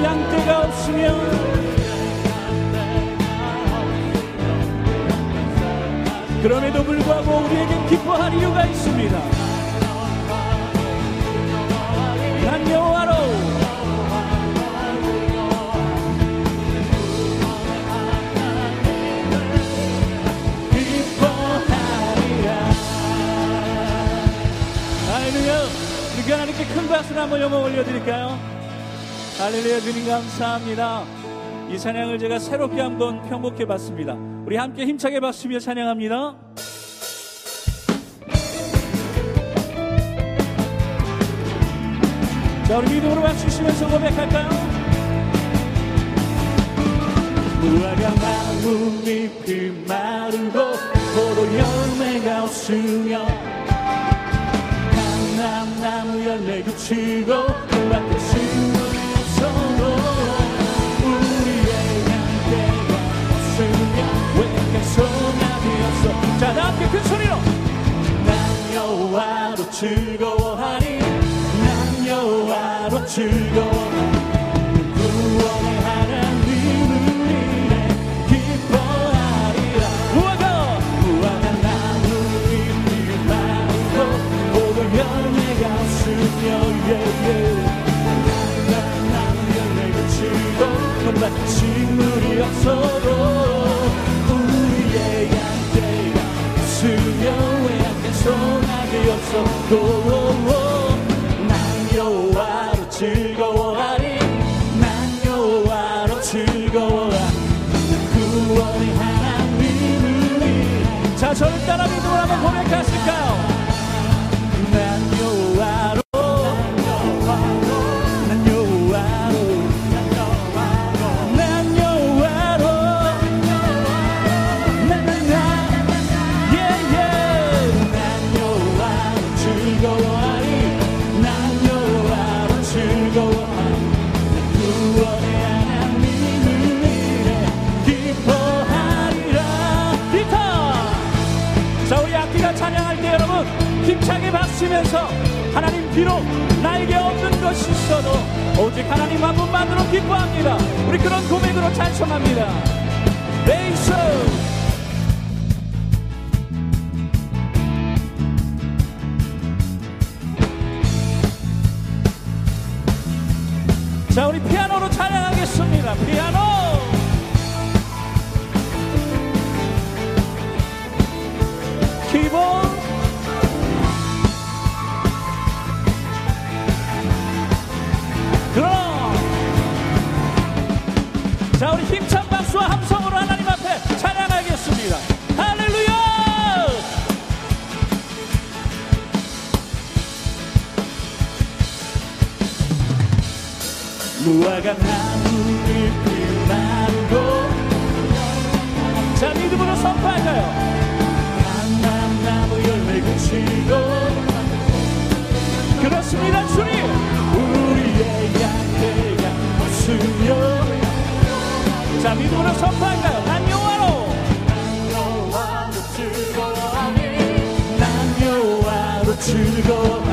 양떼가 없으면 그럼에도 불구하고 우리에겐 기뻐할 이유가 있습니다. 난 여호와로 하나님께 큰 박수를 한번 영광 올려드릴까요? 할렐루야 주님 감사합니다. 이 찬양을 제가 새롭게 한번 편곡해 봤습니다. 우리 함께 힘차게 박수며 찬양합니다. 자, 우리 믿음으로 박수시면서 고백할까요? 무화과 나무 잎이 마르고 포도 열매가 없으며 감람나무 열매 그치고 밭에 소나기 없어. 자, 다 함께 큰 소리로. 난 여호와로 즐거워하니 난 여호와로 즐거워하니 구원의 하나님을 이래 기뻐하리라. 무화과 무화과 나무 잎이 마르고 포도 열매가 없으며 예예. 나무 열매가 지고 밭에 식물이 없어도 저를 따라 믿음으로 한번 고백하실까요 찬송합니다. 레이스 자 우리 피아노로 찬양하겠습니다. 피아노 자 우리 힘찬 박수와 함성으로 하나님 앞에 찬양하겠습니다. 할렐루야! 무화과 나무 잎이 마르고. 자 믿음으로 선포할까요. 감람나무 열매 그치고. 그렇습니다 주님. 우리의 양떼 자 믿음으로 선포할까요? 난 여호와로. 난 여호와로 즐거워하니 난 여호와로 즐거워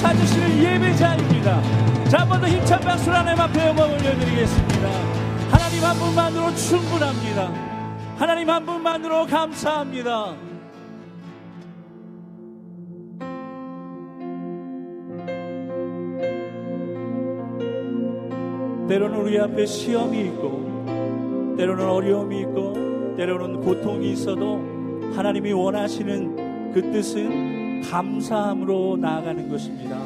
찾으시는 예배자입니다. 자 한 번 더 힘찬 박수를 하나님 앞에 영광 올려드리겠습니다. 하나님 한 분만으로 충분합니다. 하나님 한 분만으로 감사합니다. 때로는 우리 앞에 시험이 있고 때로는 어려움이 있고 때로는 고통이 있어도 하나님이 원하시는 그 뜻은 감사함으로 나아가는 것입니다.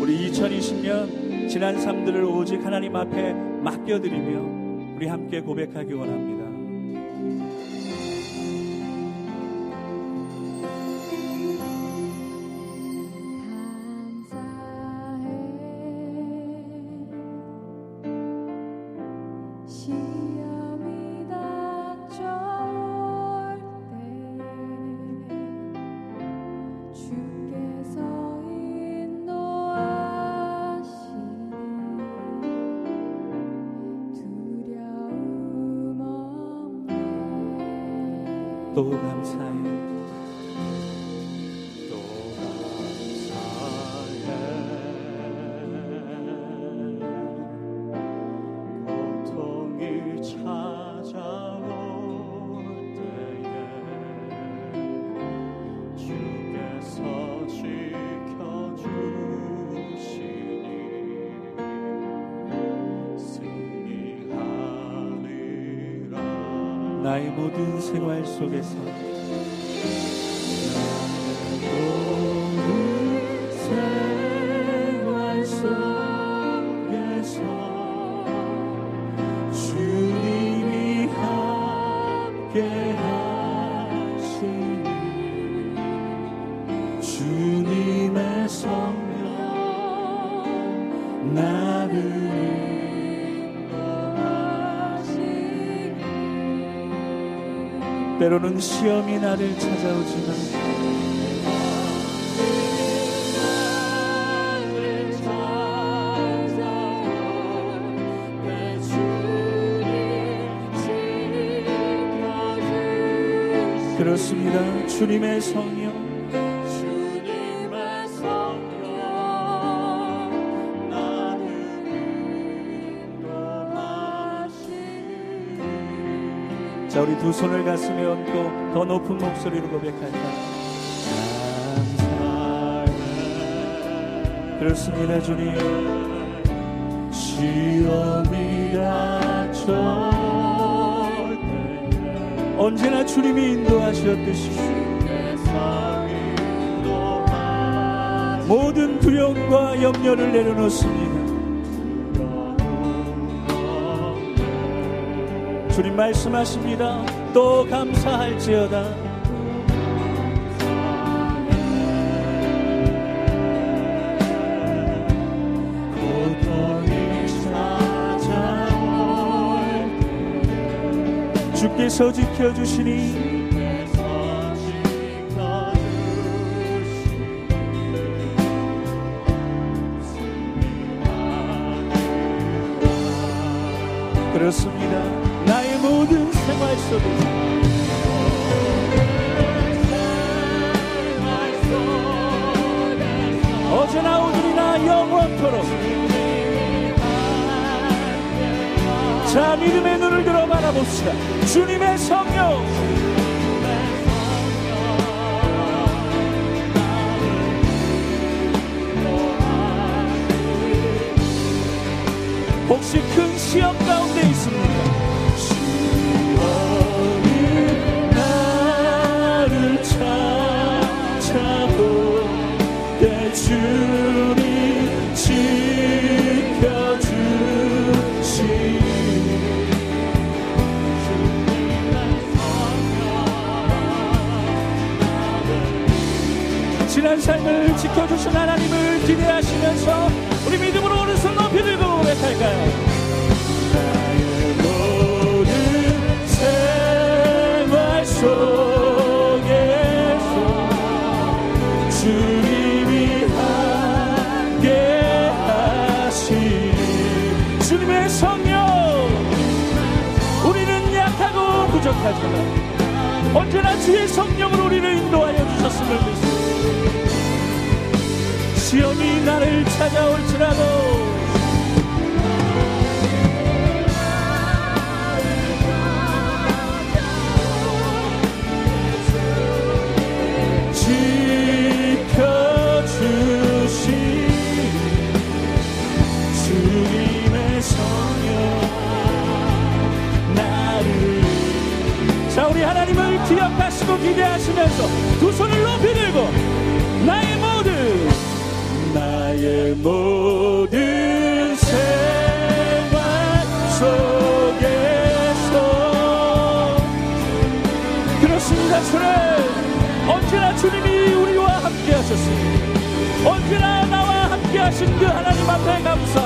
우리 2020년 지난 삶들을 오직 하나님 앞에 맡겨드리며 우리 함께 고백하기 원합니다. 또 감사 나의 모든 생활 속에서 때로는 시험이 나를 찾아오지만 그렇습니다. 주님의 성령 자 우리 두 손을 가슴에 얹고 더 높은 목소리로 고백할까요? 그렇습니다 주님. 시험이 닥쳐 언제나 주님이 인도하셨듯이 모든 두려움과 염려를 내려놓습니다 주님 말씀하십니다. 또 감사할지어다. 주께서 지켜주시니 그렇습니다. 나의 모든 생활 속에서 어제나 오늘이나 영원토록 자 믿음의 눈을 들어 바라봅시다. 주님의 성령. 혹시 큰 시험 지난 삶을 지켜주신 하나님을 고 부족하지만 언제나 주의 성령으로 우리를 인도하여 주셨음을 믿습니다. 시험이 나를 찾아올지라도 자 우리 하나님을 기억하시고 기대하시면서 두 손을 높이 들고 나의 모든 나의 모든 생활 속에서. 그렇습니다 주님. 언제나 주님이 우리와 함께 하셨습니다. 언제나 나와 함께 하신 그 하나님 앞에 감사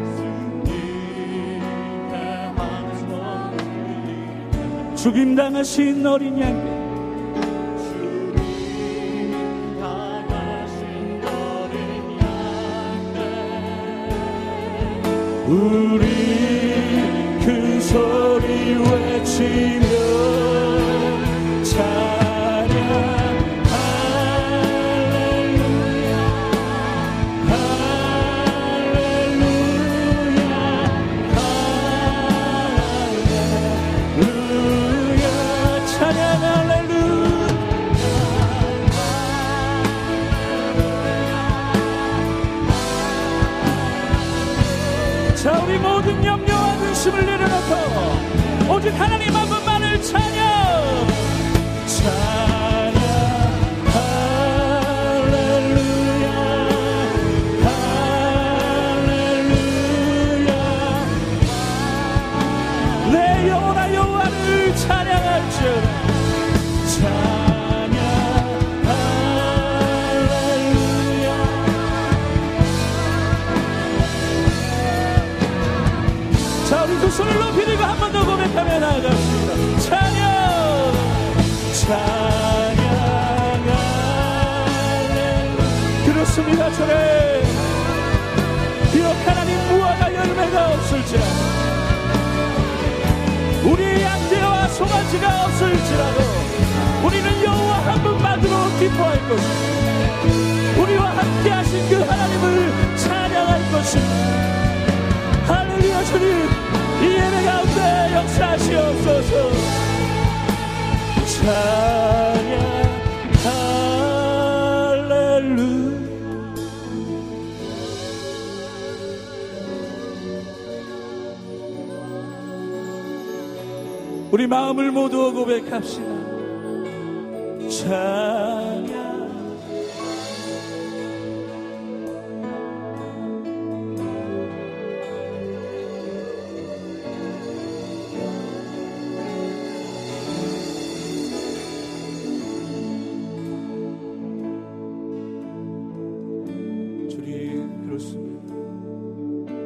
죽임 당하신 어린 양께 우리 큰 소리 외치며 우리의 양재와 송아지가 없을지라도 우리는 여호와 한 분만으로 기뻐할 것입니다 우리와 함께 하신 그 하나님을 찬양할 것입니다 할렐루야 주님. 이 예배 가운데 역사하시옵소서. 찬양 할 우리 마음을 모두 고백합시다. 찬양.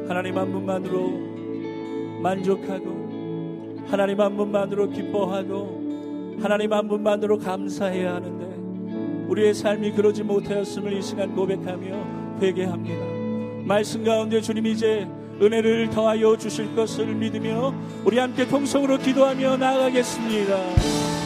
하나님 한 분만으로 만족하고 하나님 한 분만으로 기뻐하고 하나님 한 분만으로 감사해야 하는데 우리의 삶이 그러지 못하였음을 이 시간 고백하며 회개합니다. 말씀 가운데 주님 이제 은혜를 더하여 주실 것을 믿으며 우리 함께 통성으로 기도하며 나아가겠습니다.